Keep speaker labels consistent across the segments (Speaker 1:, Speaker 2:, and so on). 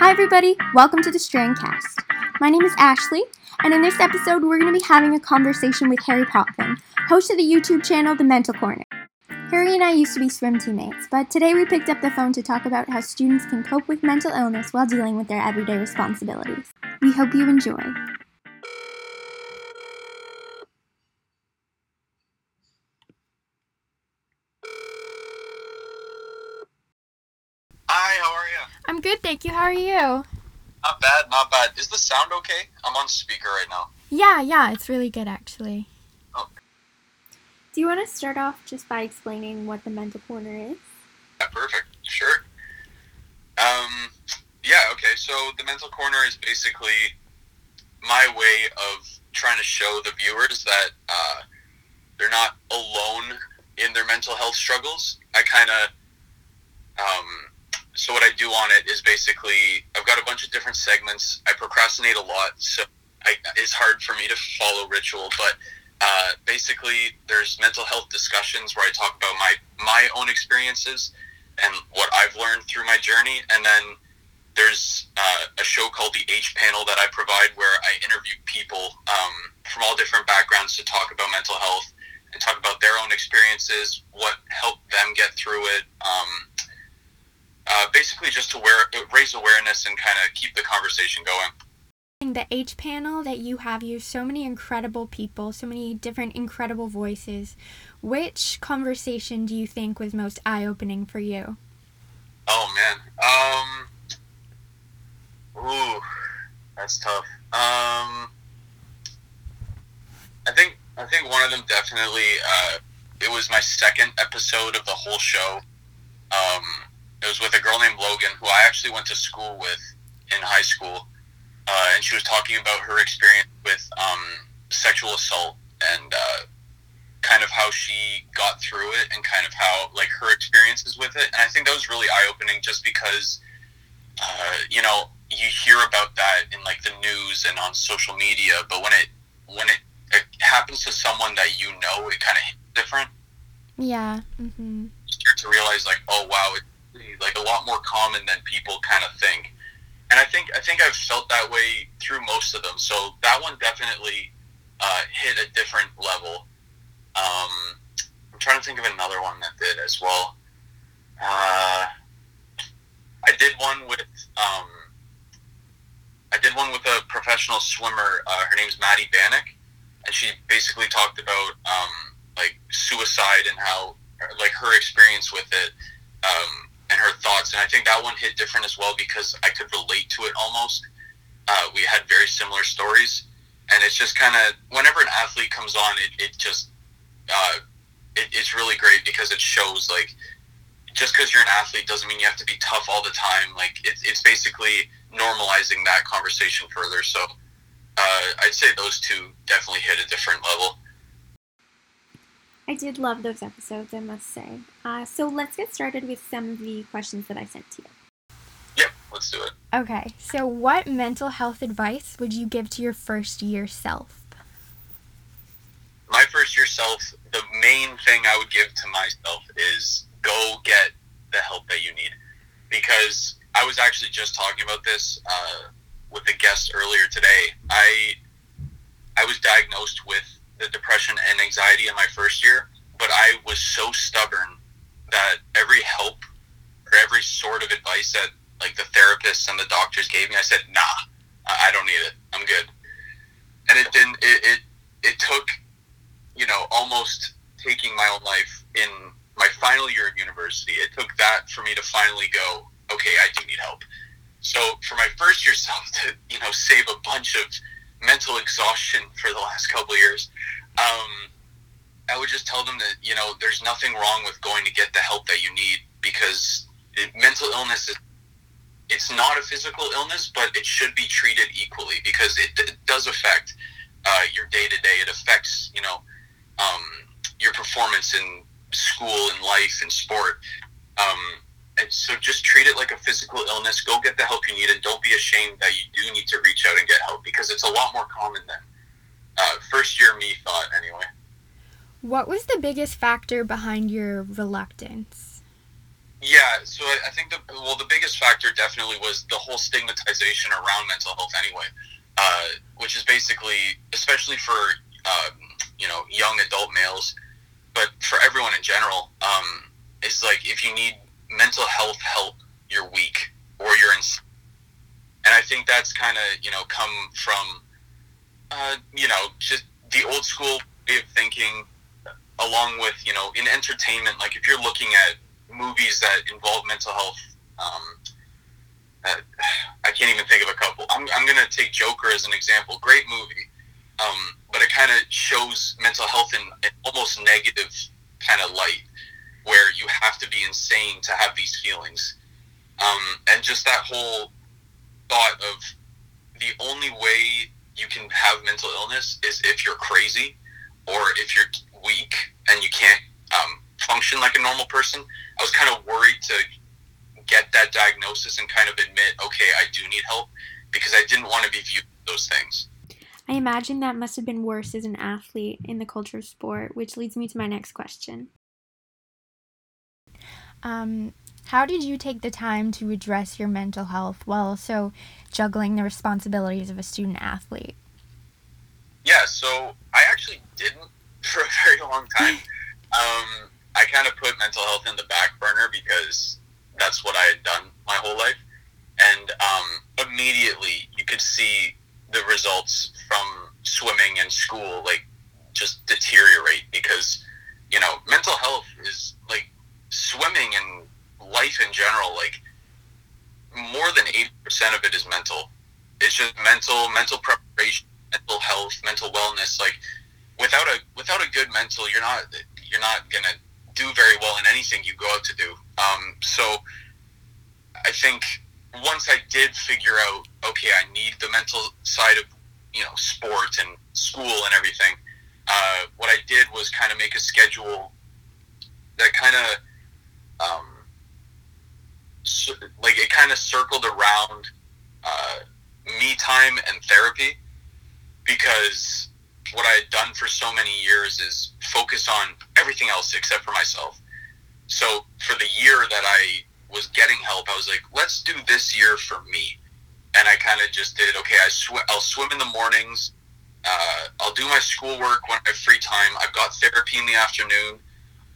Speaker 1: Hi, everybody. Welcome to the Strandcast. My name is Ashley, and in this episode, we're going to be having a conversation with Harry Potvin, host of the YouTube channel The Mental Corner. Harry and I used to be swim teammates, but today we picked up the phone to talk about how students can cope with mental illness while dealing with their everyday responsibilities. We hope you enjoy.
Speaker 2: Hi, how are you?
Speaker 1: I'm good, thank you. How are you?
Speaker 2: Not bad, not bad. Is the sound okay? I'm on speaker right now.
Speaker 1: Yeah, yeah, it's really good actually.
Speaker 2: Oh.
Speaker 1: Do you want to start off just by explaining what the Mental Corner is?
Speaker 2: Yeah, perfect. Sure. Um, yeah, okay. So the mental corner is basically my way of trying to show the viewers that uh, they're not alone in their mental health struggles. I kind of, um, so what I do on it is basically I've got a bunch of different segments. I procrastinate a lot, so I, it's hard for me to follow ritual, but uh, basically there's mental health discussions where I talk about my my own experiences and what I've learned through my journey, and then there's uh, a show called the H Panel that I provide where I interview people um, from all different backgrounds to talk about mental health and talk about their own experiences, what helped them get through it. Um, uh, basically, just to wear, raise awareness and kind of keep the conversation going
Speaker 1: the H panel that you have you have so many incredible people, so many different incredible voices. Which conversation do you think was most eye opening for you?
Speaker 2: Oh man. Um Ooh, that's tough. Um I think I think one of them definitely uh it was my second episode of the whole show. Um it was with a girl named Logan who I actually went to school with in high school uh, and she was talking about her experience with um, sexual assault and uh, kind of how she got through it and kind of how like her experiences with it. And I think that was really eye opening, just because uh, you know you hear about that in like the news and on social media, but when it when it, it happens to someone that you know, it kind of hits different.
Speaker 1: Yeah. Mm-hmm.
Speaker 2: You start to realize like, oh wow, it's like a lot more common than people kind of think and I think I think I've felt that way through most of them. So that one definitely uh, hit a different level. Um, I'm trying to think of another one that did as well. Uh, I did one with um, I did one with a professional swimmer. Uh, her name's Maddie Bannock, and she basically talked about um, like suicide and how like her experience with it. Um, and her thoughts. And I think that one hit different as well because I could relate to it almost. Uh, we had very similar stories, and it's just kind of whenever an athlete comes on, it, it just uh, it, it's really great because it shows like just because you're an athlete doesn't mean you have to be tough all the time. Like it, it's basically normalizing that conversation further. So uh, I'd say those two definitely hit a different level.
Speaker 1: I did love those episodes, I must say. Uh, so let's get started with some of the questions that I sent to you.
Speaker 2: Yep, let's do it.
Speaker 1: Okay, so what mental health advice would you give to your first year self?
Speaker 2: My first year self, the main thing I would give to myself is go get the help that you need. Because I was actually just talking about this uh, with a guest earlier today. I I was diagnosed with the depression and anxiety in my first year, but I was so stubborn that every help or every sort of advice that like the therapists and the doctors gave me, I said, nah, I don't need it. I'm good. And it didn't, it, it, it took, you know, almost taking my own life in my final year of university. It took that for me to finally go, okay, I do need help. So for my first year self to, you know, save a bunch of mental exhaustion for the last couple years, um, I would just tell them that you know there's nothing wrong with going to get the help that you need because it, mental illness is it's not a physical illness, but it should be treated equally because it, it does affect uh, your day to day. It affects you know um, your performance in school and life and sport. Um, and so just treat it like a physical illness. Go get the help you need, and don't be ashamed that you do need to reach out and get help because it's a lot more common than uh, first year me thought anyway.
Speaker 1: What was the biggest factor behind your reluctance?
Speaker 2: Yeah, so I, I think the well, the biggest factor definitely was the whole stigmatization around mental health, anyway, uh, which is basically, especially for um, you know young adult males, but for everyone in general, um, is like if you need mental health help, you're weak or you're in. And I think that's kind of you know come from, uh, you know, just the old school way of thinking, along with you know in entertainment. Like if you're looking at movies that involve mental health. Um, uh, I can't even think of a couple. I'm, I'm going to take Joker as an example. Great movie. Um, but it kind of shows mental health in an almost negative kind of light where you have to be insane to have these feelings. Um, and just that whole thought of the only way you can have mental illness is if you're crazy or if you're weak and you can't um, function like a normal person. I was kind of worried to get that diagnosis and kind of admit, okay, I do need help because I didn't want to be viewed those things.
Speaker 1: I imagine that must have been worse as an athlete in the culture of sport, which leads me to my next question. Um, how did you take the time to address your mental health while also juggling the responsibilities of a student athlete?
Speaker 2: Yeah, so I actually didn't for a very long time. Um, I kind of put mental health in the back burner because that's what I had done my whole life. And um, immediately you could see the results from swimming and school like just deteriorate because, you know, mental health is swimming and life in general, like more than 80% of it is mental. It's just mental, mental preparation, mental health, mental wellness. Like without a, without a good mental, you're not, you're not going to do very well in anything you go out to do. Um, so I think once I did figure out, okay, I need the mental side of you know sports and school and everything. Uh, what I did was kind of make a schedule that kind of um, like it kind of circled around uh, me time and therapy because what I had done for so many years is focus on everything else except for myself. So for the year that I was getting help, I was like, let's do this year for me. And I kind of just did, okay, I sw- I'll swim in the mornings. Uh, I'll do my schoolwork when I have free time. I've got therapy in the afternoon.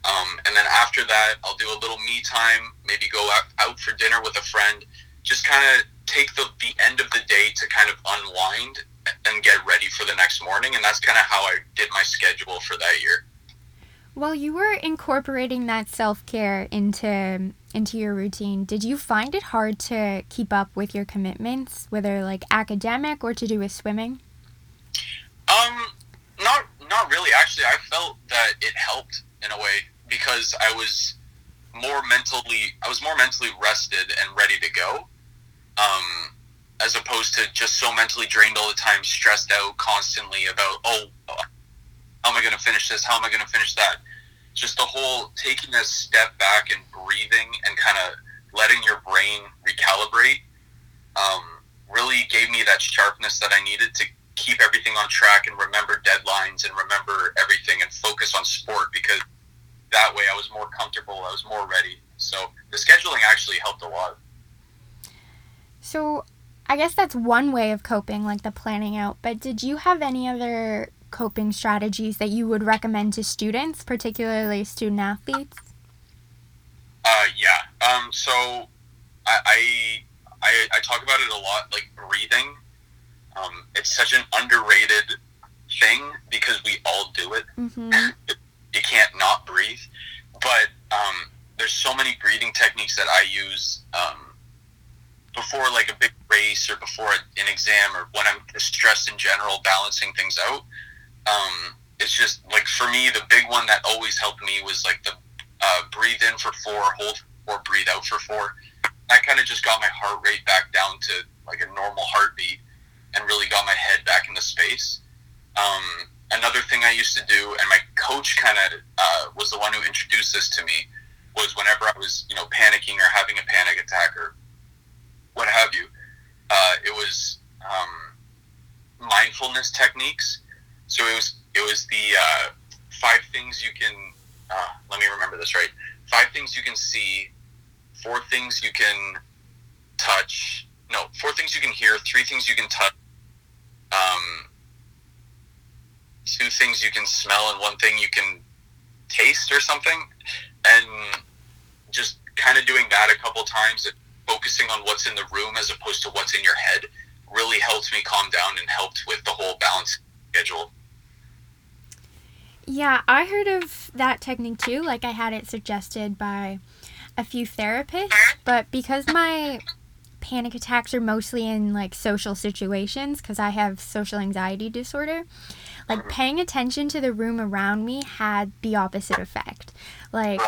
Speaker 2: Um, and then after that, I'll do a little me time, maybe go out, out for dinner with a friend. Just kind of take the, the end of the day to kind of unwind and get ready for the next morning. And that's kind of how I did my schedule for that year.
Speaker 1: While you were incorporating that self care into into your routine, did you find it hard to keep up with your commitments, whether like academic or to do with swimming?
Speaker 2: Um, not not really. Actually, I felt that it helped in a way because I was more mentally I was more mentally rested and ready to go. Um, as opposed to just so mentally drained all the time, stressed out constantly about, oh, how am I going to finish this? How am I going to finish that? Just the whole taking a step back and breathing and kind of letting your brain recalibrate um, really gave me that sharpness that I needed to keep everything on track and remember deadlines and remember everything and focus on sport because that way I was more comfortable, I was more ready. So the scheduling actually helped a lot.
Speaker 1: So I guess that's one way of coping, like the planning out. But did you have any other coping strategies that you would recommend to students, particularly student athletes?
Speaker 2: Uh, yeah. Um, so I, I, I, I talk about it a lot, like breathing. Um, it's such an underrated thing because we all do it. Mm-hmm. you can't not breathe. But um, there's so many breathing techniques that I use um, before like a big race or before an exam or when I'm stressed in general, balancing things out. Um, it's just like for me, the big one that always helped me was like the uh, breathe in for four, hold or breathe out for four. That kind of just got my heart rate back down to like a normal heartbeat and really got my head back into space. Um, another thing I used to do, and my coach kind of uh, was the one who introduced this to me, was whenever I was, you know, panicking or having a panic attack or what have you, uh, it was um, mindfulness techniques. So it was it was the uh, five things you can. Uh, let me remember this right. Five things you can see, four things you can touch. No, four things you can hear, three things you can touch, um, two things you can smell, and one thing you can taste or something. And just kind of doing that a couple times, focusing on what's in the room as opposed to what's in your head, really helped me calm down and helped with the whole balance schedule.
Speaker 1: Yeah, I heard of that technique too. Like I had it suggested by a few therapists, but because my panic attacks are mostly in like social situations because I have social anxiety disorder, like mm-hmm. paying attention to the room around me had the opposite effect. Like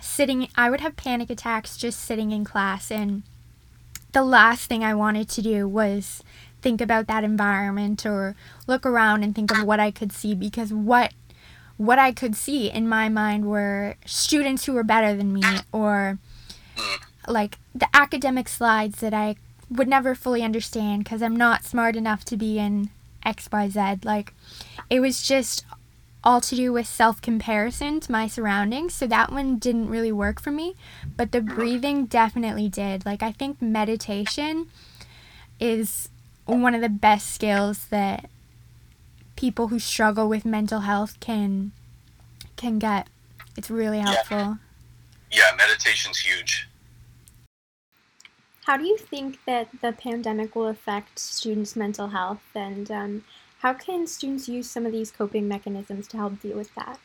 Speaker 1: sitting I would have panic attacks just sitting in class and the last thing I wanted to do was think about that environment or look around and think of what I could see because what what I could see in my mind were students who were better than me or like the academic slides that I would never fully understand because I'm not smart enough to be in XYZ. Like it was just all to do with self comparison to my surroundings. So that one didn't really work for me. But the breathing definitely did. Like I think meditation is one of the best skills that people who struggle with mental health can can get. It's really helpful.
Speaker 2: Yeah, yeah meditation's huge.
Speaker 1: How do you think that the pandemic will affect students' mental health, and um, how can students use some of these coping mechanisms to help deal with that?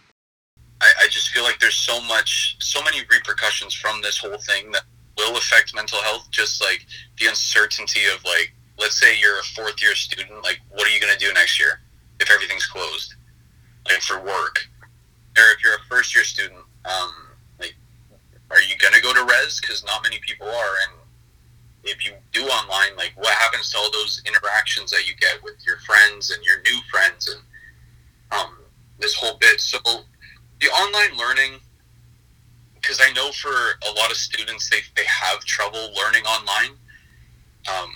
Speaker 2: I, I just feel like there's so much, so many repercussions from this whole thing that will affect mental health. Just like the uncertainty of like, let's say you're a fourth year student, like, what are you going to do next year? if everything's closed, like for work, or if you're a first year student, um, like, are you gonna go to res? Because not many people are, and if you do online, like, what happens to all those interactions that you get with your friends and your new friends and um, this whole bit? So the online learning, because I know for a lot of students, they they have trouble learning online. Um,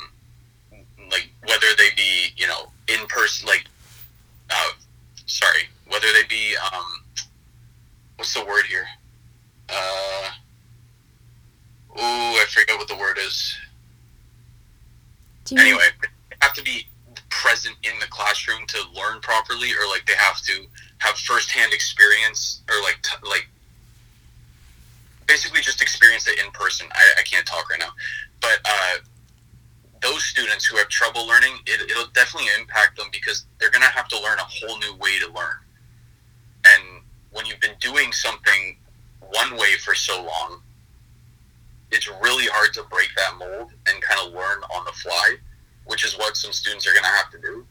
Speaker 2: like whether they be you know in person like uh, sorry, whether they be um, what's the word here? Uh, oh, I forget what the word is. Anyway, mean- they have to be present in the classroom to learn properly, or like they have to have firsthand experience, or like t- like basically just experience it in person. I, I can't talk right now, but uh, those students who have trouble learning, it, it'll definitely impact them because they're to have to learn a whole new way to learn. And when you've been doing something one way for so long, it's really hard to break that mold and kind of learn on the fly, which is what some students are going to have to do.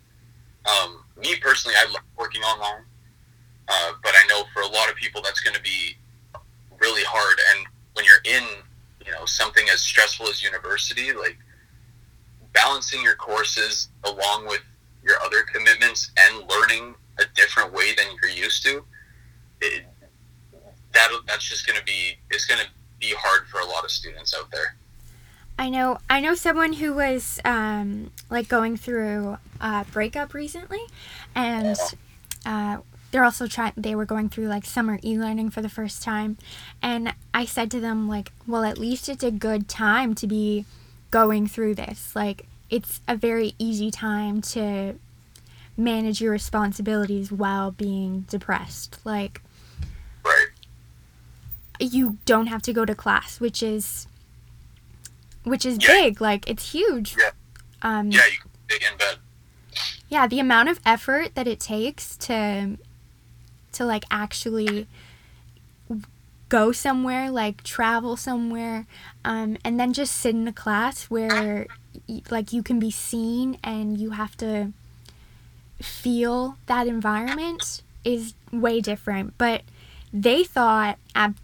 Speaker 2: Um, me personally, I love working online, uh, but I know for a lot of people that's going to be really hard. And when you're in, you know, something as stressful as university, like balancing your courses along with your other commitments and learning a different way than you're used to, it, that that's just going to be it's going to be hard for a lot of students out there.
Speaker 1: I know I know someone who was um, like going through a breakup recently, and uh, they're also trying. They were going through like summer e-learning for the first time, and I said to them like, "Well, at least it's a good time to be going through this. Like, it's a very easy time to manage your responsibilities while being depressed. Like,
Speaker 2: right.
Speaker 1: You don't have to go to class, which is which is yeah. big. Like, it's huge.
Speaker 2: Yeah.
Speaker 1: Um,
Speaker 2: yeah, you can in bed.
Speaker 1: Yeah, the amount of effort that it takes to to like actually go somewhere, like travel somewhere, um, and then just sit in a class where like you can be seen and you have to feel that environment is way different. But they thought,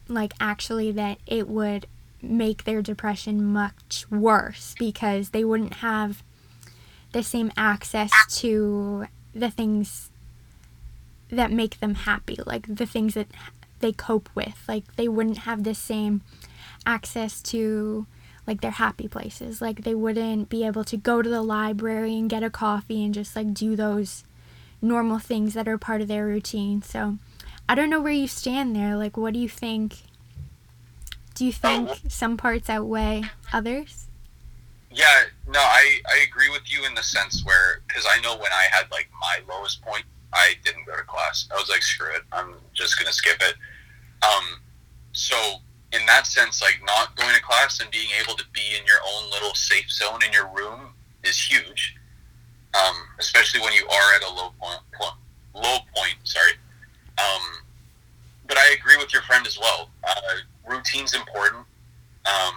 Speaker 1: like, actually, that it would make their depression much worse because they wouldn't have the same access to the things that make them happy, like the things that they cope with. Like they wouldn't have the same access to like their happy places. Like they wouldn't be able to go to the library and get a coffee and just like do those normal things that are part of their routine. So I don't know where you stand there. Like what do you think Do you think oh, some parts outweigh others?
Speaker 2: Yeah, no, I, I agree with you in the sense where, because I know when I had like my lowest point, I didn't go to class. I was like, screw it, I'm just gonna skip it. Um, so in that sense, like not going to class and being able to be in your own little safe zone in your room is huge. Um, especially when you are at a low point low point. Sorry. Um, but I agree with your friend as well. Uh, routine's important. Um,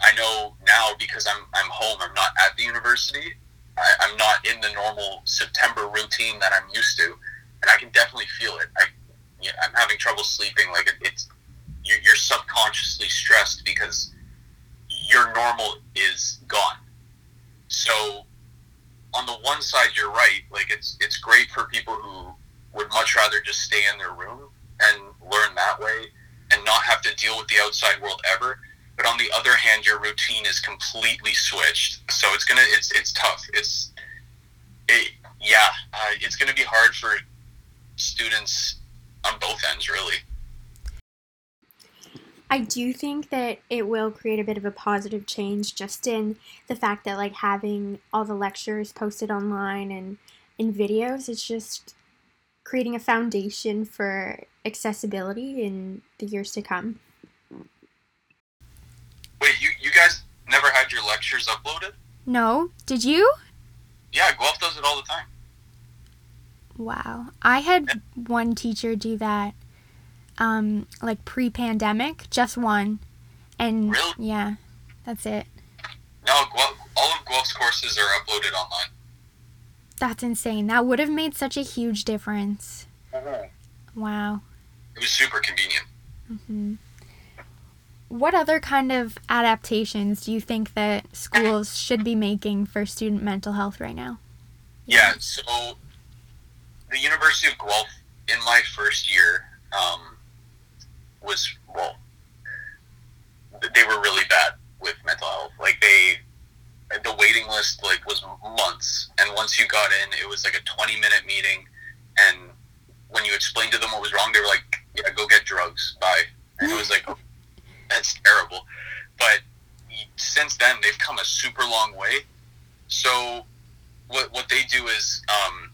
Speaker 2: I know now because I'm I'm home. I'm not at the university. I, am not in the normal September routine that I'm used to, and I can definitely feel it. I, you know, I'm having trouble sleeping. Like it, it's you're, you're subconsciously stressed because your normal is gone. So on the one side, you're right. Like it's it's great for people who would much rather just stay in their room and learn that way and not have to deal with the outside world ever. But on the other hand, your routine is completely switched. So it's gonna it's it's tough. It's it, yeah, uh, it's gonna be hard for students on both ends, really.
Speaker 1: I do think that it will create a bit of a positive change just in the fact that like having all the lectures posted online and in videos, it's just creating a foundation for accessibility in the years to come.
Speaker 2: Wait, you, you guys never had your lectures uploaded?
Speaker 1: No. Did you?
Speaker 2: Yeah, Guelph does it all the time.
Speaker 1: Wow. I had yeah. one teacher do that um like pre-pandemic, just one. And
Speaker 2: really?
Speaker 1: yeah, that's it.
Speaker 2: No, Guelph, all of Guelph's courses are uploaded online.
Speaker 1: That's insane. That would have made such a huge difference. Mm-hmm. Wow.
Speaker 2: It was super convenient.
Speaker 1: Mm-hmm. What other kind of adaptations do you think that schools should be making for student mental health right now?
Speaker 2: Yeah, so the University of Guelph, in my first year, um, was, well, they were really bad with mental health. Like, they, the waiting list, like, was months. And once you got in, it was like a 20 minute meeting. And when you explained to them what was wrong, they were like, yeah, go get drugs. Bye. And it was like, oh, that's terrible. But since then, they've come a super long way. So what what they do is um,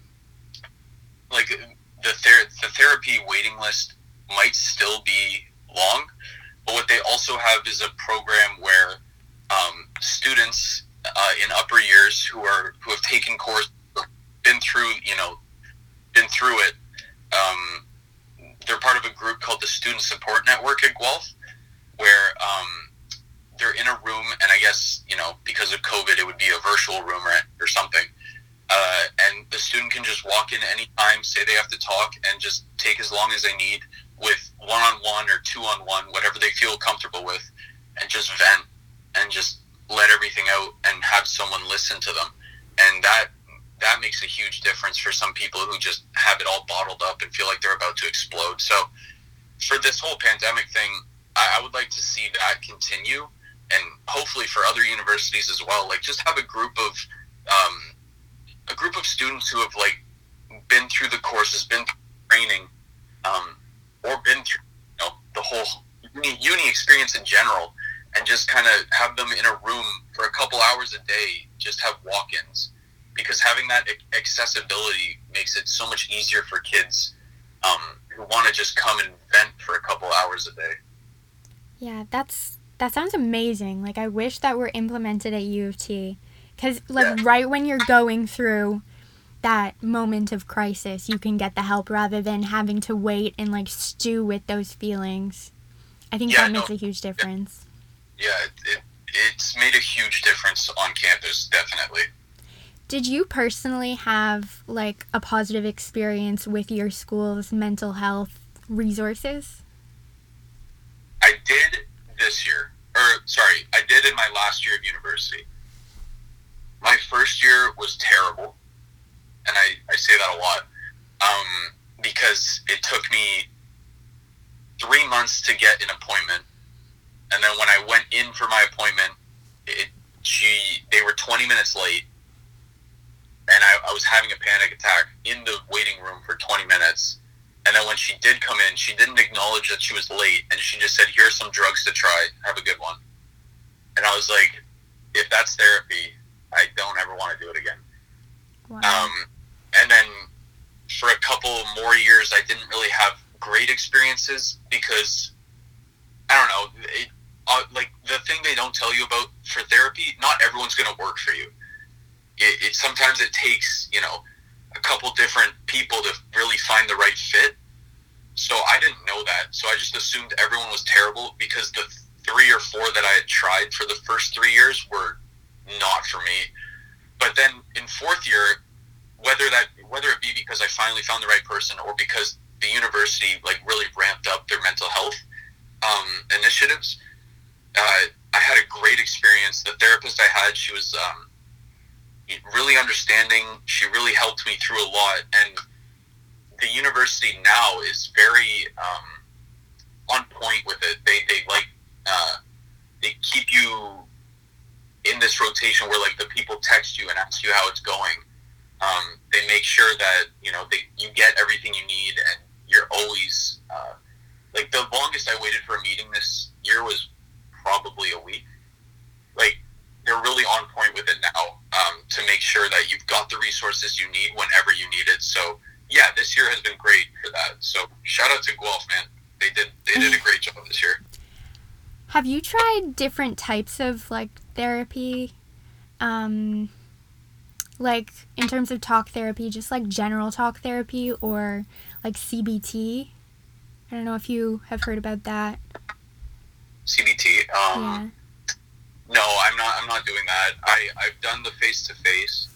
Speaker 2: like the ther- the therapy waiting list might still be long, but what they also have is a program where in upper years who are who have taken course, been through you know, been through it. Um, they're part of a group called the Student Support Network at Guelph, where um, they're in a room, and I guess you know because of COVID, it would be a virtual room or, or something. Uh, and the student can just walk in anytime, say they have to talk, and just take as long as they need with one-on-one or two-on-one, whatever they feel comfortable with, and just vent and just let everything out and have someone listen to them. And that that makes a huge difference for some people who just have it all bottled up and feel like they're about to explode. So for this whole pandemic thing, I, I would like to see that continue, and hopefully for other universities as well. Like just have a group of um, a group of students who have like been through the courses, been training, um, or been through you know the whole uni, uni experience in general, and just kind of have them in a room for a couple hours a day. Just have walk-ins because having that accessibility makes it so much easier for kids um, who want to just come and vent for a couple hours a day.
Speaker 1: Yeah, that's that sounds amazing. Like I wish that were implemented at U of T, because like yeah. right when you're going through that moment of crisis, you can get the help rather than having to wait and like stew with those feelings. I think yeah, that makes no, a huge difference.
Speaker 2: Yeah, it, it, it's made a huge difference on campus, definitely.
Speaker 1: Did you personally have like a positive experience with your school's mental health resources?
Speaker 2: I did this year, or sorry, I did in my last year of university. My first year was terrible, and I, I say that a lot um, because it took me three months to get an appointment, and then when I went in for my appointment, it she they were 20 minutes late, and I, I was having a panic attack in the waiting room for 20 minutes And then when she did come in, she didn't acknowledge that she was late, and she just said, "Here's some drugs to try. Have a good one." And I was like, "If that's therapy, I don't ever want to do it again."
Speaker 1: Wow.
Speaker 2: Um, and then for a couple more years, I didn't really have great experiences because I don't know. It, uh, like the thing they don't tell you about for therapy, not everyone's going to work for you. It, it sometimes it takes you know a couple different people to really find the right fit. So I didn't know that. So I just assumed everyone was terrible because the three or four that I had tried for the first three years were not for me. But then in fourth year, whether that whether it be because I finally found the right person or because the university like really ramped up their mental health um, initiatives, uh, I had a great experience. The therapist I had, she was um, really understanding. She really helped me through a lot, and the university now is very um, on point with it. They they like uh, they keep you in this rotation where like the people text you and ask you how it's going. Um, they make sure that you know they you get everything you need, and you're always uh, like the longest I waited for a meeting this year was probably a week. Like they're really on point with it now um, to make sure that you've got the resources you need whenever you need it. So yeah, this year has been great for that. So shout out to Guelph, man. They did they did a great job this year.
Speaker 1: Have you tried different types of like therapy? Um, like in terms of talk therapy, just like general talk therapy or like CBT? I don't know if you have heard about that.
Speaker 2: CBT. Um,
Speaker 1: yeah.
Speaker 2: No, I'm not. I'm not doing that. I I've done the face to face.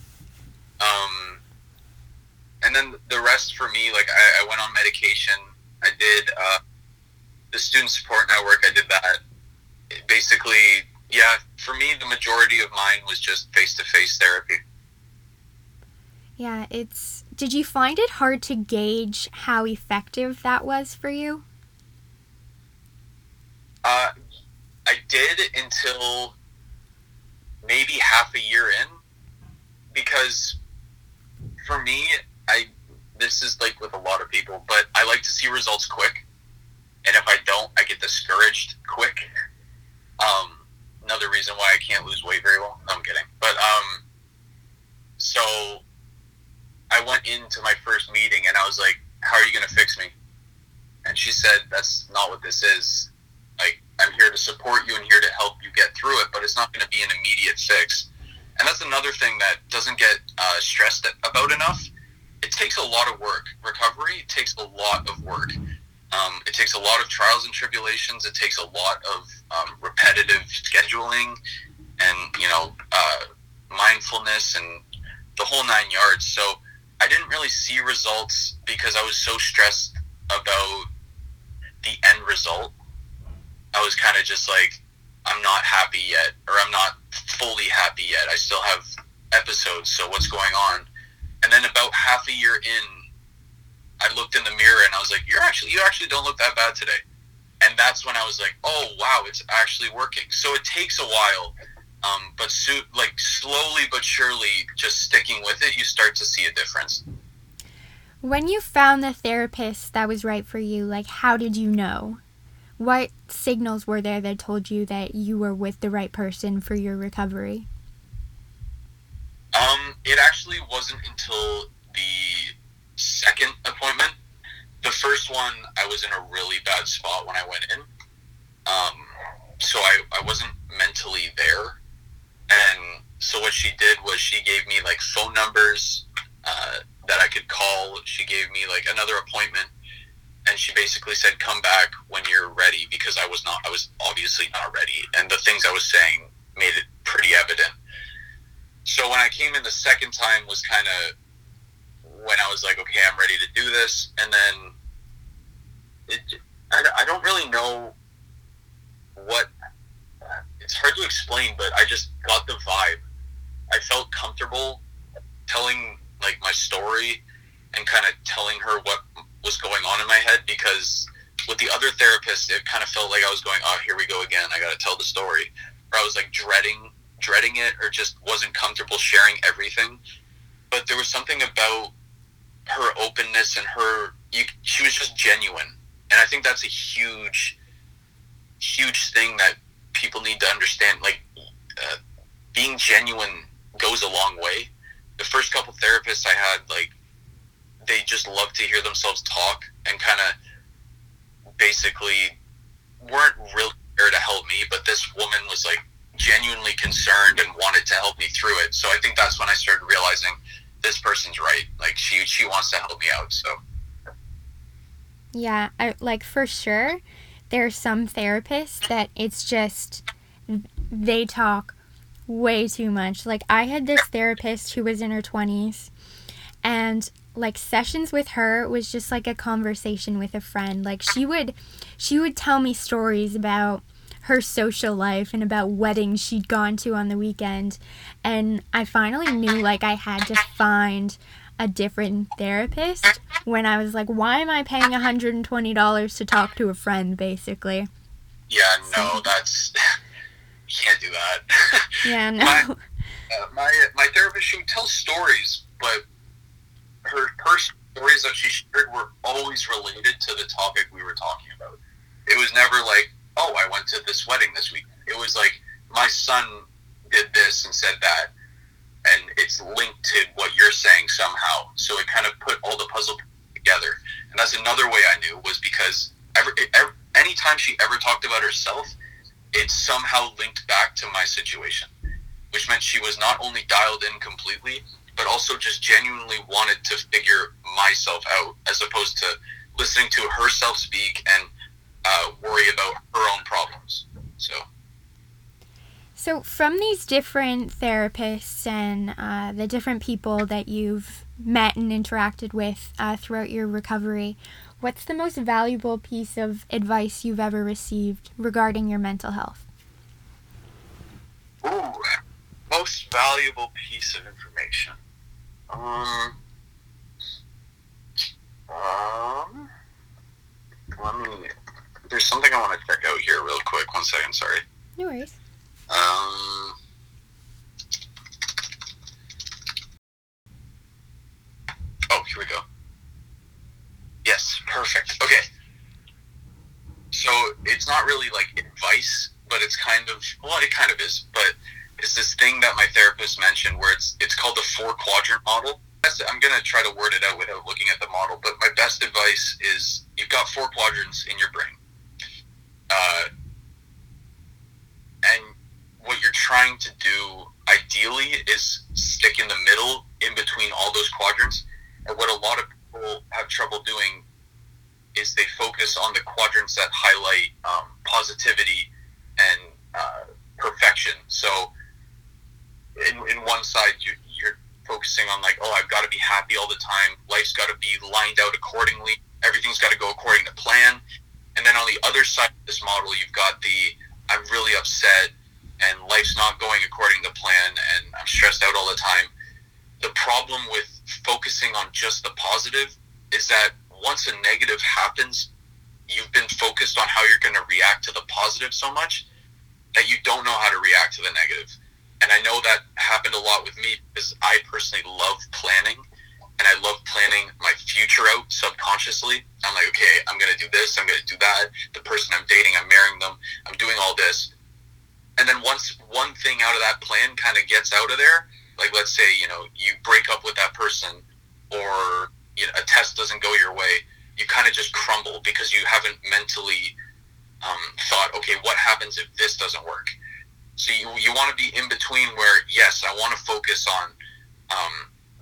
Speaker 2: Um, and then the rest for me, like I, I went on medication. I did uh, the student support network. I did that. Basically, yeah. For me, the majority of mine was just face to face therapy.
Speaker 1: Yeah, it's. Did you find it hard to gauge how effective that was for you?
Speaker 2: Uh, I did until maybe half a year in, because for me, I this is like with a lot of people, but I like to see results quick, and if I don't, I get discouraged quick. Um, another reason why I can't lose weight very well. No, I'm kidding, but um, so I went into my first meeting and I was like, "How are you going to fix me?" And she said, "That's not what this is. I'm here to support you and here to help you get through it, but it's not going to be an immediate fix." And that's another thing that doesn't get uh, stressed about enough. It takes a lot of work. Recovery takes a lot of work. Um, it takes a lot of trials and tribulations. It takes a lot of um, repetitive scheduling and you know uh, mindfulness and the whole nine yards. So I didn't really see results because I was so stressed about the end result. I was kind of just like, I'm not happy yet, or I'm not fully happy yet. I still have episodes, so what's going on? And then about half a year in, I looked in the mirror and I was like, "You're actually, you actually don't look that bad today." And that's when I was like, "Oh wow, it's actually working." So it takes a while, um, but so, like slowly but surely, just sticking with it, you start to see a difference.
Speaker 1: When you found the therapist that was right for you, like how did you know? What signals were there that told you that you were with the right person for your recovery?
Speaker 2: Um, it actually wasn't until the second appointment. The first one, I was in a really bad spot when I went in. Um, so I, I wasn't mentally there. And so what she did was she gave me like phone numbers uh, that I could call. She gave me like another appointment. And she basically said, come back when you're ready because I was not, I was obviously not ready. And the things I was saying made it pretty evident. So when I came in the second time was kind of when I was like, okay, I'm ready to do this. And then it, I, I don't really know what, it's hard to explain, but I just got the vibe. I felt comfortable telling like my story and kind of telling her what was going on in my head because with the other therapist, it kind of felt like I was going, oh, here we go again. I got to tell the story. Or I was like dreading, dreading it, or just wasn't comfortable sharing everything. But there was something about her openness and her you, she was just genuine, and I think that's a huge, huge thing that people need to understand. Like, uh, being genuine goes a long way. The first couple therapists I had, like, they just love to hear themselves talk and kind of basically weren't really there to help me, but this woman was like genuinely concerned and wanted to help me through it. So I think that's when I started realizing this person's right. Like she she wants to help me out. So
Speaker 1: yeah, I like for sure. There are some therapists that it's just they talk way too much. Like I had this therapist who was in her 20s and like sessions with her was just like a conversation with a friend. Like she would she would tell me stories about her social life and about weddings she'd gone to on the weekend. And I finally knew like I had to find a different therapist when I was like, why am I paying $120 to talk to a friend, basically?
Speaker 2: Yeah, no, that's. you can't do that.
Speaker 1: Yeah, no.
Speaker 2: my, uh, my, my therapist, she would tell stories, but her personal stories that she shared were always related to the topic we were talking about. It was never like, oh, I went to this wedding this week. It was like, my son did this and said that, and it's linked to what you're saying somehow. So it kind of put all the puzzle together. And that's another way I knew was because every, every anytime she ever talked about herself, it somehow linked back to my situation, which meant she was not only dialed in completely, but also just genuinely wanted to figure myself out as opposed to listening to herself speak and uh, worry about her own problems. So.
Speaker 1: So, from these different therapists and uh, the different people that you've met and interacted with uh, throughout your recovery, what's the most valuable piece of advice you've ever received regarding your mental health?
Speaker 2: Ooh, most valuable piece of information. Um, um, let me. There's something I want to check out here real quick. One second, sorry.
Speaker 1: No worries.
Speaker 2: Um. Oh, here we go. Yes, perfect. Okay. So it's not really like advice, but it's kind of well, it kind of is, but it's this thing that my therapist mentioned where it's it's called the four quadrant model. I'm gonna try to word it out without looking at the model, but my best advice is you've got four quadrants in your brain, uh, and what you're trying to do ideally is stick in the middle in between all those quadrants. And what a lot of people have trouble doing is they focus on the quadrants that highlight um, positivity and uh, perfection. So in, in one side, you, you're focusing on like, oh, I've got to be happy all the time. Life's got to be lined out accordingly. Everything's got to go according to plan. And then on the other side of this model, you've got the I'm really upset and life's not going according to plan and I'm stressed out all the time. The problem with focusing on just the positive is that once a negative happens, you've been focused on how you're going to react to the positive so much that you don't know how to react to the negative. And I know that happened a lot with me because I personally love planning and I love planning my future out subconsciously. I'm like, okay, I'm going to do this, I'm going to do that. The person I'm dating, I'm marrying them, I'm doing all this and then once one thing out of that plan kind of gets out of there, like let's say you know you break up with that person, or you know, a test doesn't go your way, you kind of just crumble because you haven't mentally um, thought, okay, what happens if this doesn't work? So you you want to be in between where yes, I want to focus on um,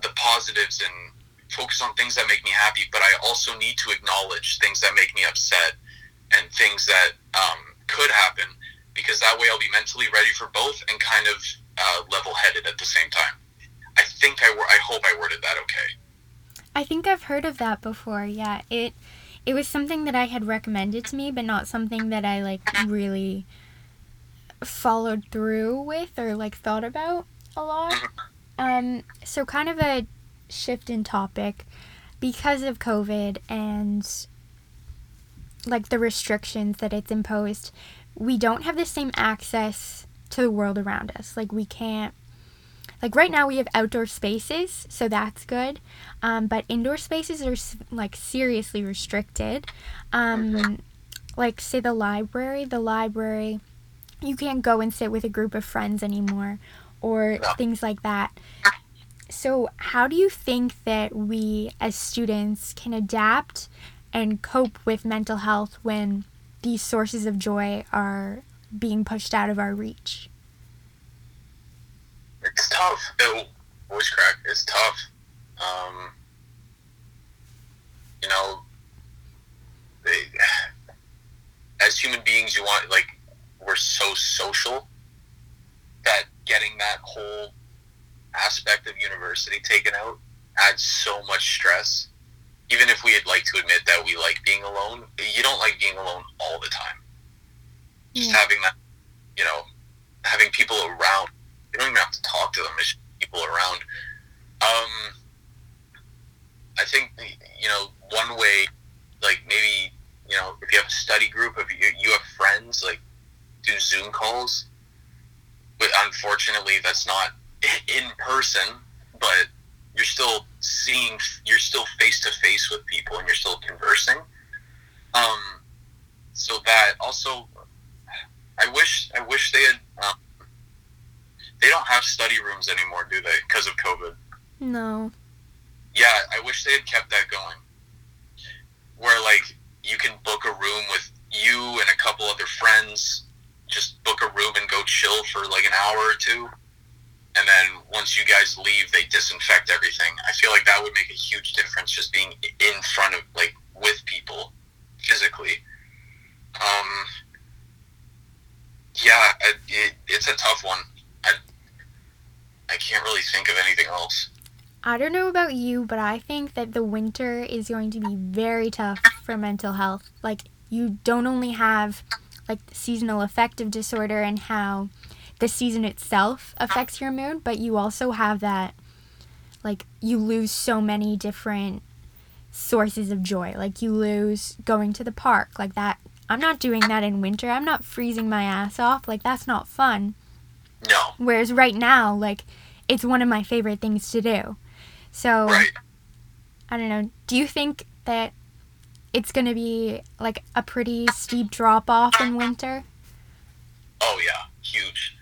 Speaker 2: the positives and focus on things that make me happy, but I also need to acknowledge things that make me upset and things that um, could happen because that way I'll be mentally ready for both and kind of uh, level headed at the same time. I think I, I hope I worded that okay.
Speaker 1: I think I've heard of that before. Yeah, it it was something that I had recommended to me, but not something that I like really followed through with or like thought about a lot. Mm-hmm. Um, so kind of a shift in topic because of COVID and like the restrictions that it's imposed we don't have the same access to the world around us. Like we can't like right now we have outdoor spaces, so that's good. Um, but indoor spaces are like seriously restricted. Um, like say the library, the library, you can't go and sit with a group of friends anymore, or things like that. So, how do you think that we as students can adapt and cope with mental health when these sources of joy are being pushed out of our reach?
Speaker 2: It's tough. It, voice crack. It's tough. Um, you know, they, as human beings, you want like we're so social that getting that whole aspect of university taken out adds so much stress. Even if we'd like to admit that we like being alone, you don't like being alone all the time. Just having that, you know, having people around. You don't even have to talk to them. It's people around. Um, I think you know one way, like maybe you know if you have a study group, if you you have friends, like do Zoom calls. But unfortunately, that's not in person, but you're still seeing, you're still face to face with people, and you're still conversing. Um, so that also, I wish, I wish they had. Um, they don't have study rooms anymore, do they? Because of COVID.
Speaker 1: No.
Speaker 2: Yeah, I wish they had kept that going. Where like you can book a room with you and a couple other friends, just book a room and go chill for like an hour or two and then once you guys leave, they disinfect everything. I feel like that would make a huge difference just being in front of like with people physically. Um, yeah, it, it's a tough one. I I can't really think of anything else.
Speaker 1: I don't know about you, but I think that the winter is going to be very tough for mental health. Like you don't only have like seasonal affective disorder and how the season itself affects your mood, but you also have that like you lose so many different sources of joy. Like you lose going to the park, like that. I'm not doing that in winter. I'm not freezing my ass off. Like that's not fun.
Speaker 2: No.
Speaker 1: Whereas right now, like it's one of my favorite things to do. So
Speaker 2: right.
Speaker 1: I don't know. Do you think that it's going to be like a pretty steep drop off in winter?
Speaker 2: Oh yeah, huge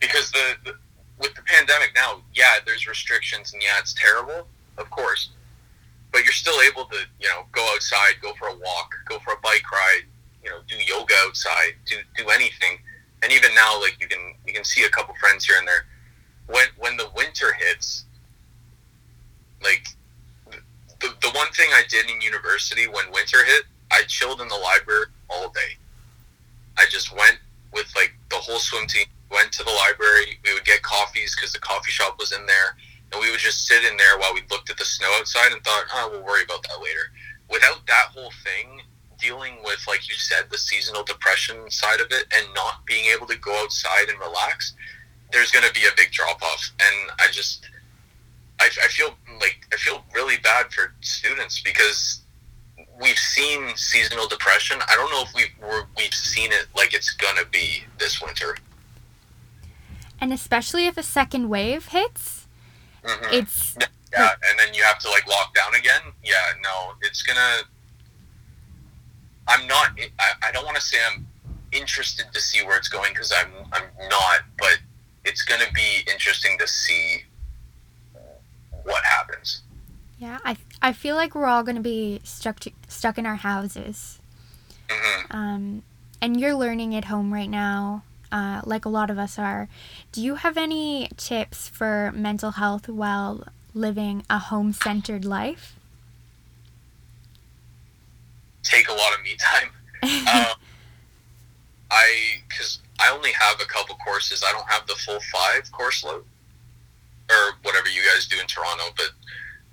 Speaker 2: because the, the with the pandemic now, yeah, there's restrictions and yeah, it's terrible, of course, but you're still able to you know go outside, go for a walk, go for a bike ride, you know, do yoga outside, do do anything, and even now, like you can you can see a couple friends here and there. When when the winter hits, like the, the one thing I did in university when winter hit, I chilled in the library all day. I just went with like the whole swim team went to the library. We would get coffees because the coffee shop was in there, and we would just sit in there while we looked at the snow outside and thought, "Oh, we'll worry about that later." Without that whole thing, dealing with, like you said, the seasonal depression side of it, and not being able to go outside and relax, there's going to be a big drop off. And I just, I, I feel like I feel really bad for students because we've seen seasonal depression. I don't know if we've we've seen it like it's gonna be this winter
Speaker 1: and especially if a second wave hits,
Speaker 2: mm-hmm. it's yeah, like, and then you have to like lock down again. Yeah, no, it's gonna. I'm not. I, I don't want to say I'm interested to see where it's going because I'm I'm not, but it's gonna be interesting to see what happens.
Speaker 1: Yeah, I I feel like we're all gonna be stuck to, stuck in our houses.
Speaker 2: Mm-hmm.
Speaker 1: Um, and you're learning at home right now uh, like a lot of us are. Do you have any tips for mental health while living a home centered life?
Speaker 2: Take a lot of me time. um, I, because I only have a couple courses. I don't have the full five course load, or whatever you guys do in Toronto, but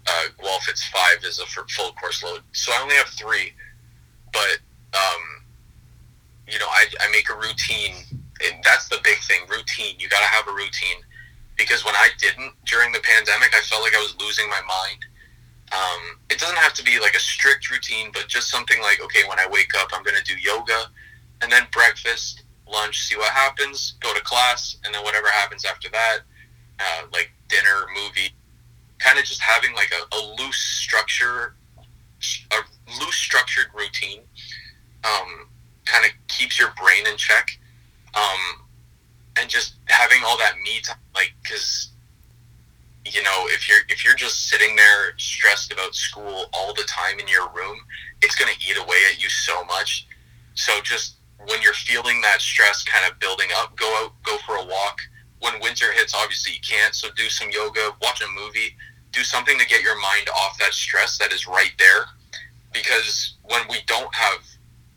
Speaker 2: uh, Guelph, it's five is a full course load. So I only have three, but um, you know, I, I make a routine and that's the big thing routine you got to have a routine because when i didn't during the pandemic i felt like i was losing my mind um, it doesn't have to be like a strict routine but just something like okay when i wake up i'm going to do yoga and then breakfast lunch see what happens go to class and then whatever happens after that uh, like dinner, movie, kind of just having like a, a loose structure, a loose structured routine, um, kind of keeps your brain in check. Um, and just having all that me time, like, cause you know, if you're if you're just sitting there stressed about school all the time in your room, it's going to eat away at you so much. So just when you're feeling that stress kind of building up, go out, go for a walk. When winter hits, obviously you can't, so do some yoga, watch a movie, do something to get your mind off that stress that is right there. Because when we don't have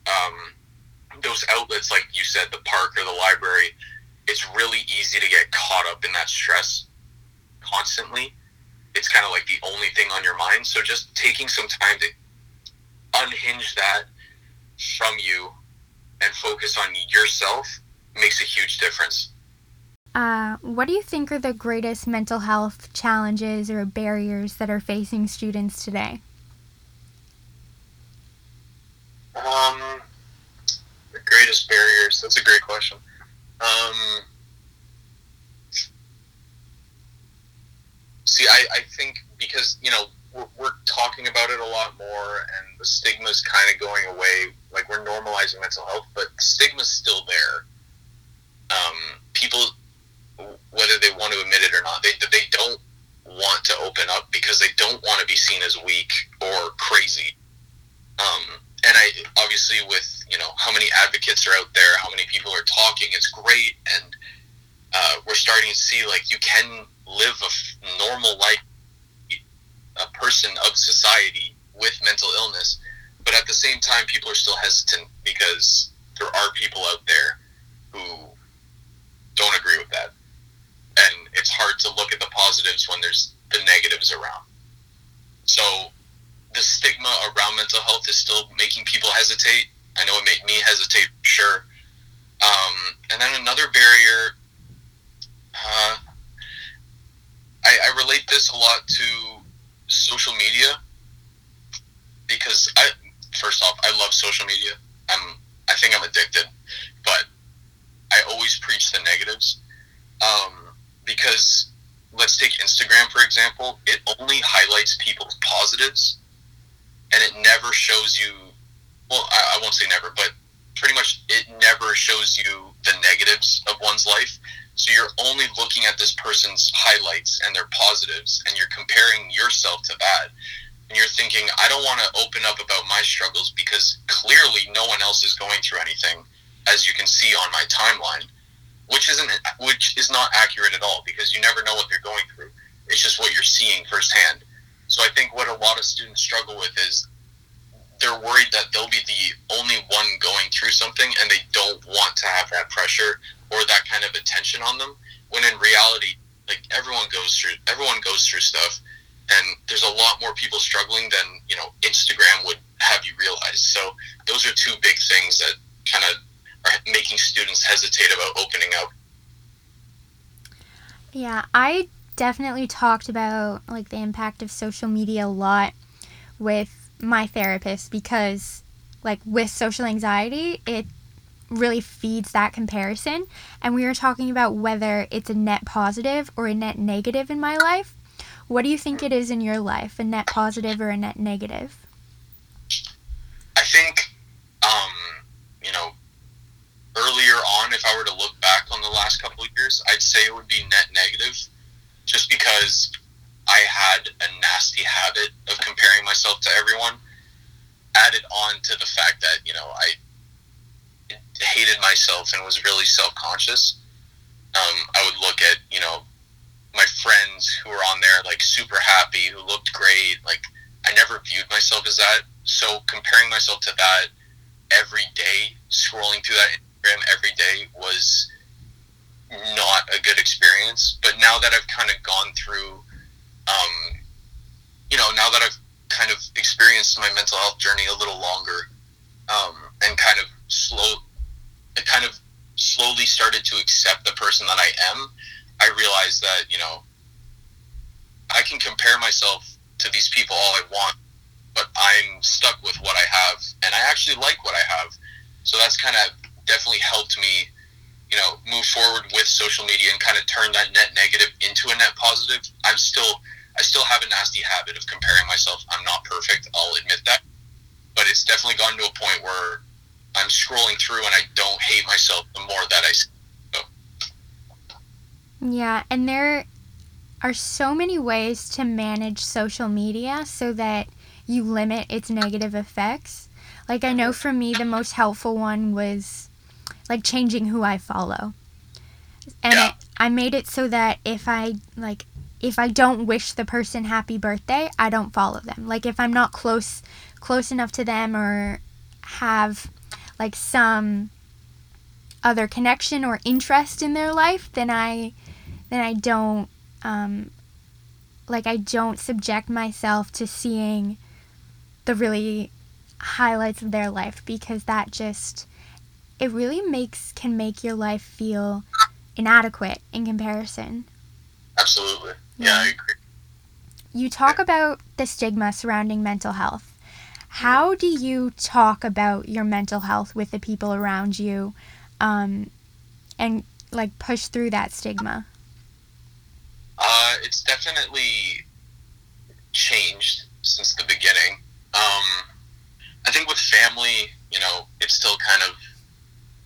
Speaker 2: um, those outlets, like you said, the park or the library, it's really easy to get caught up in that stress constantly. It's kind of like the only thing on your mind. So just taking some time to unhinge that from you and focus on yourself makes a huge difference.
Speaker 1: Uh, what do you think are the greatest mental health challenges or barriers that are facing students today?
Speaker 2: Um, the greatest barriers. That's a great question. Um, see, I, I think because you know we're, we're talking about it a lot more, and the stigma is kind of going away. Like we're normalizing mental health, but stigma's still there. Um, people, whether they want to admit it or not, they they don't want to open up because they don't want to be seen as weak or crazy. Um, and I obviously with you know how many advocates are out there, how many people are talking, it's great, and uh, we're starting to see like you can live a normal life, a person of society with mental illness, but at the same time, people are still hesitant because there are people out there who don't agree with that, and it's hard to look at the positives when there's the negatives around. So the stigma around mental health is still making people hesitate. I know it made me hesitate, sure. Um, and then another barrier, uh, I, I relate this a lot to social media because I, first off, I love social media. I'm, I think I'm addicted, but I always preach the negatives um, because let's take Instagram for example. It only highlights people's positives and it never shows you well I, I, won't say never but pretty much it never shows you the negatives of one's life so you're only looking at this person's highlights and their positives and you're comparing yourself to that and you're thinking i don't want to open up about my struggles because clearly no one else is going through anything as you can see on my timeline which isn't which is not accurate at all because you never know what they're going through. It's just what you're seeing firsthand. So I think what a lot of students struggle with is they're worried that they'll be the only one going through something and they don't want to have that pressure or that kind of attention on them when in reality like everyone goes through everyone goes through stuff and there's a lot more people struggling than you know instagram would have you realize. So those are two big things that kind of making students hesitate about opening up.
Speaker 1: Yeah i definitely talked about like the impact of social media a lot with my therapist because like with social anxiety it really feeds that comparison. And we were talking about whether it's a net positive or a net negative in my life. What do you think it is in your life a net positive or a net negative
Speaker 2: i think um you know earlier on if i were to look back on the last couple of years i'd say it would be net negative just because I had a nasty habit of comparing myself to everyone. Added on to the fact that, you know, I hated myself and was really self conscious. Um, I would look at, you know, my friends who were on there like super happy, who looked great. Like, I never viewed myself as that. So comparing myself to that every day, scrolling through that Instagram every day was not a good experience. But now that I've kind of gone through, um, you know, now that I've kind of experienced my mental health journey a little longer, um, and kind of slow, I kind of slowly started to accept the person that I am. I realized that you know, I can compare myself to these people all I want, but I'm stuck with what I have, and I actually like what I have. So that's kind of definitely helped me you know, move forward with social media and kind of turn that net negative into a net positive, I'm still I still have a nasty habit of comparing myself. I'm not perfect, I'll admit that. But it's definitely gotten to a point where I'm scrolling through and I don't hate myself the more that I so.
Speaker 1: Yeah, and there are so many ways to manage social media so that you limit its negative effects. Like I know mm-hmm. for me the most helpful one was like changing who I follow. And
Speaker 2: Yeah.
Speaker 1: I, I made it so that if I like if I don't wish the person happy birthday, I don't follow them. Like if I'm not close close enough to them or have like some other connection or interest in their life, then I then I don't um like I don't subject myself to seeing the really highlights of their life because that just it really makes can make your life feel inadequate in comparison.
Speaker 2: Absolutely. Yeah, I agree.
Speaker 1: You talk about the stigma surrounding mental health. How do you talk about your mental health with the people around you um, and like push through that stigma?
Speaker 2: Uh, it's definitely changed since the beginning. Um, I think with family, you know, it's still kind of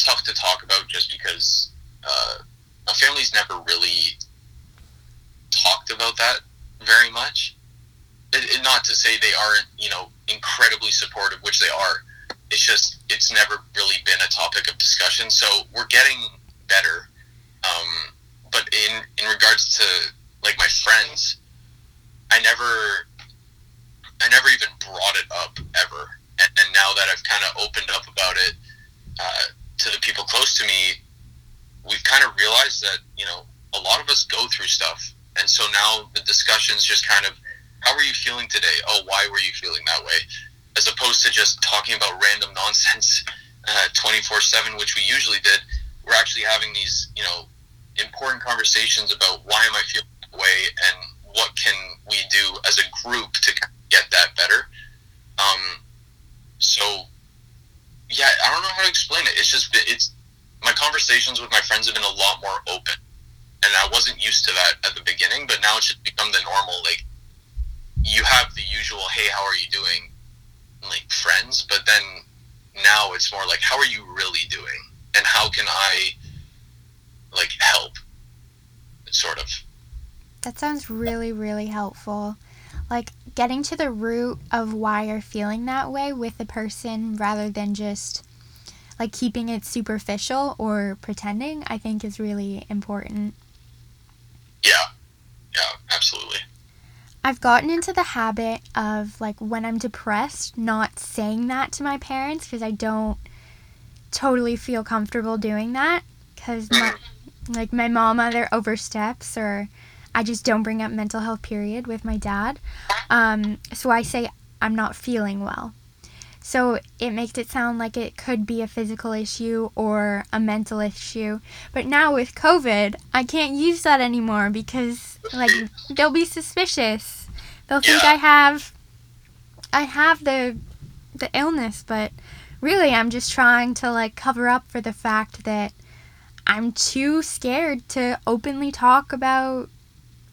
Speaker 2: tough to talk about just because uh, my family's never really talked about that very much. It, it, not to say they aren't, you know, incredibly supportive, which they are. It's just it's never really been a topic of discussion. So we're getting better. Um, but in in regards to like my friends, I never I never even brought it up ever. And, and now that I've kind of opened up about it uh, to the people close to me, we've kind of realized that you know a lot of us go through stuff, and so now the discussions just kind of, how are you feeling today? Oh, why were you feeling that way? As opposed to just talking about random nonsense twenty four seven, which we usually did. We're actually having these you know important conversations about why am I feeling that way and what can we do as a group to get that better. Um, so yeah, I don't know how to explain it. It's just it's my conversations with my friends have been a lot more open, and I wasn't used to that at the beginning, but now it's just become the normal. Like you have the usual, hey, how are you doing, like friends, but then now it's more like, how are you really doing, and how can I like help, sort of.
Speaker 1: That sounds really, really helpful. Like getting to the root of why you're feeling that way with the person rather than just like keeping it superficial or pretending, I think is really important.
Speaker 2: Yeah, yeah, absolutely.
Speaker 1: I've gotten into the habit of like when I'm depressed, not saying that to my parents because I don't totally feel comfortable doing that because my like my mom either oversteps or I just don't bring up mental health period with my dad. Um, so I say I'm not feeling well. So it makes it sound like it could be a physical issue or a mental issue. But now with COVID, I can't use that anymore because like they'll be suspicious. They'll think. I have I have the the illness, but really I'm just trying to like cover up for the fact that I'm too scared to openly talk about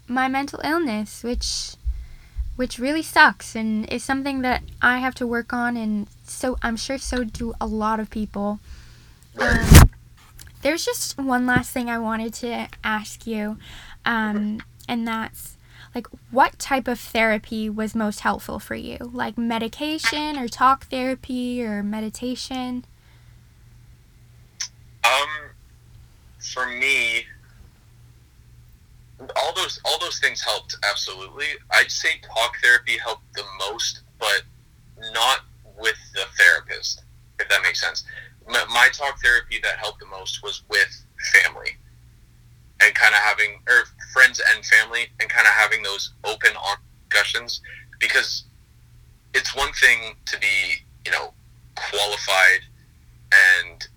Speaker 1: my mental illness, which which really sucks and is something that I have to work on and so I'm sure so do a lot of people. Um, there's just one last thing I wanted to ask you, um, and that's like what type of therapy was most helpful for you? Like medication or talk therapy or meditation?
Speaker 2: Um, for me, all those all those things helped absolutely. I'd say talk therapy helped the most, but not with the therapist, if that makes sense. My, my talk therapy that helped the most was with family, and kind of having or friends and family, and kind of having those open on discussions because it's one thing to be you know qualified and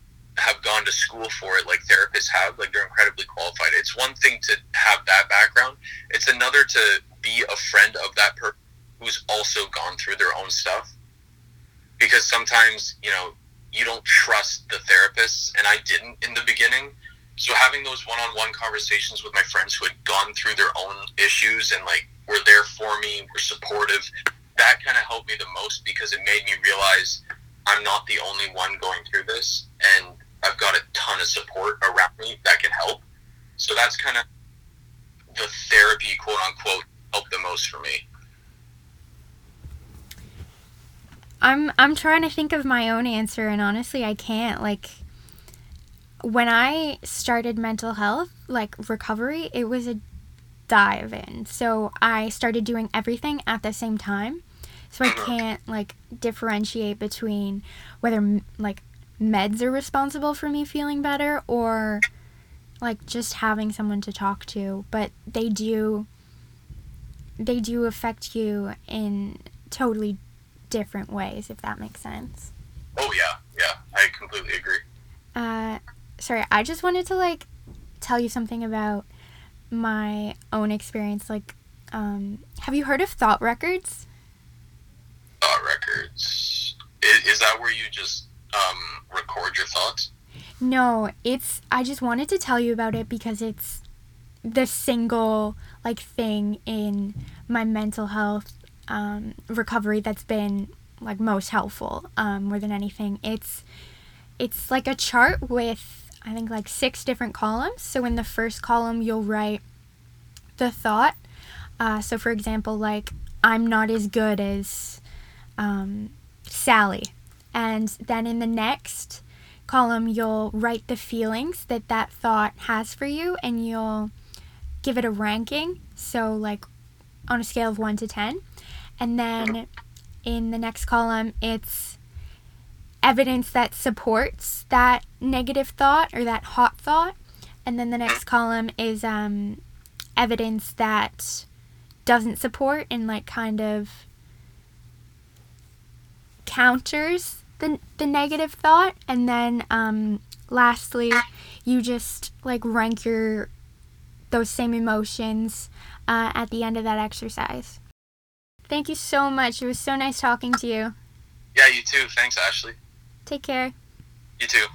Speaker 2: have gone to school for it like therapists have like they're incredibly qualified. It's one thing to have that background. It's another to be a friend of that person who's also gone through their own stuff. Because sometimes you know you don't trust the therapists and i didn't in the beginning. So having those one-on-one conversations with my friends who had gone through their own issues and like were there for me, were supportive, that kind of helped me the most because it made me realize I'm not the only one going through this, and I've got a ton of support around me that can help. So that's kind of the therapy, quote unquote, helped the most for me.
Speaker 1: I'm I'm trying to think of my own answer and honestly I can't like when I started mental health like recovery it was a dive in so I started doing everything at the same time so I mm-hmm. can't like differentiate between whether like meds are responsible for me feeling better or like just having someone to talk to but they do they do affect you in totally different ways, if that makes sense.
Speaker 2: Oh yeah, yeah, I completely agree.
Speaker 1: Uh, sorry, I just wanted to like tell you something about my own experience. Like, um, have you heard of Thought Records?
Speaker 2: Thought Records. Is, is that where you just um, record your thoughts?
Speaker 1: No, it's. I just wanted to tell you about it because it's the single like thing in my mental health um, recovery that's been like most helpful um, more than anything. It's it's like a chart with I think like six different columns. So in the first column you'll write the thought. Uh, so for example, like I'm not as good as um, Sally, and then in the next column you'll write the feelings that that thought has for you, and you'll give it a ranking. So like on a scale of one to ten and then in the next column, it's evidence that supports that negative thought or that hot thought. And then the next column is um, evidence that doesn't support and like kind of counters the, the negative thought. And then um, lastly, you just like rank your those same emotions uh, at the end of that exercise. Thank you so much. It was so nice talking to you.
Speaker 2: Yeah, you too. Thanks, Ashley.
Speaker 1: Take care.
Speaker 2: You too.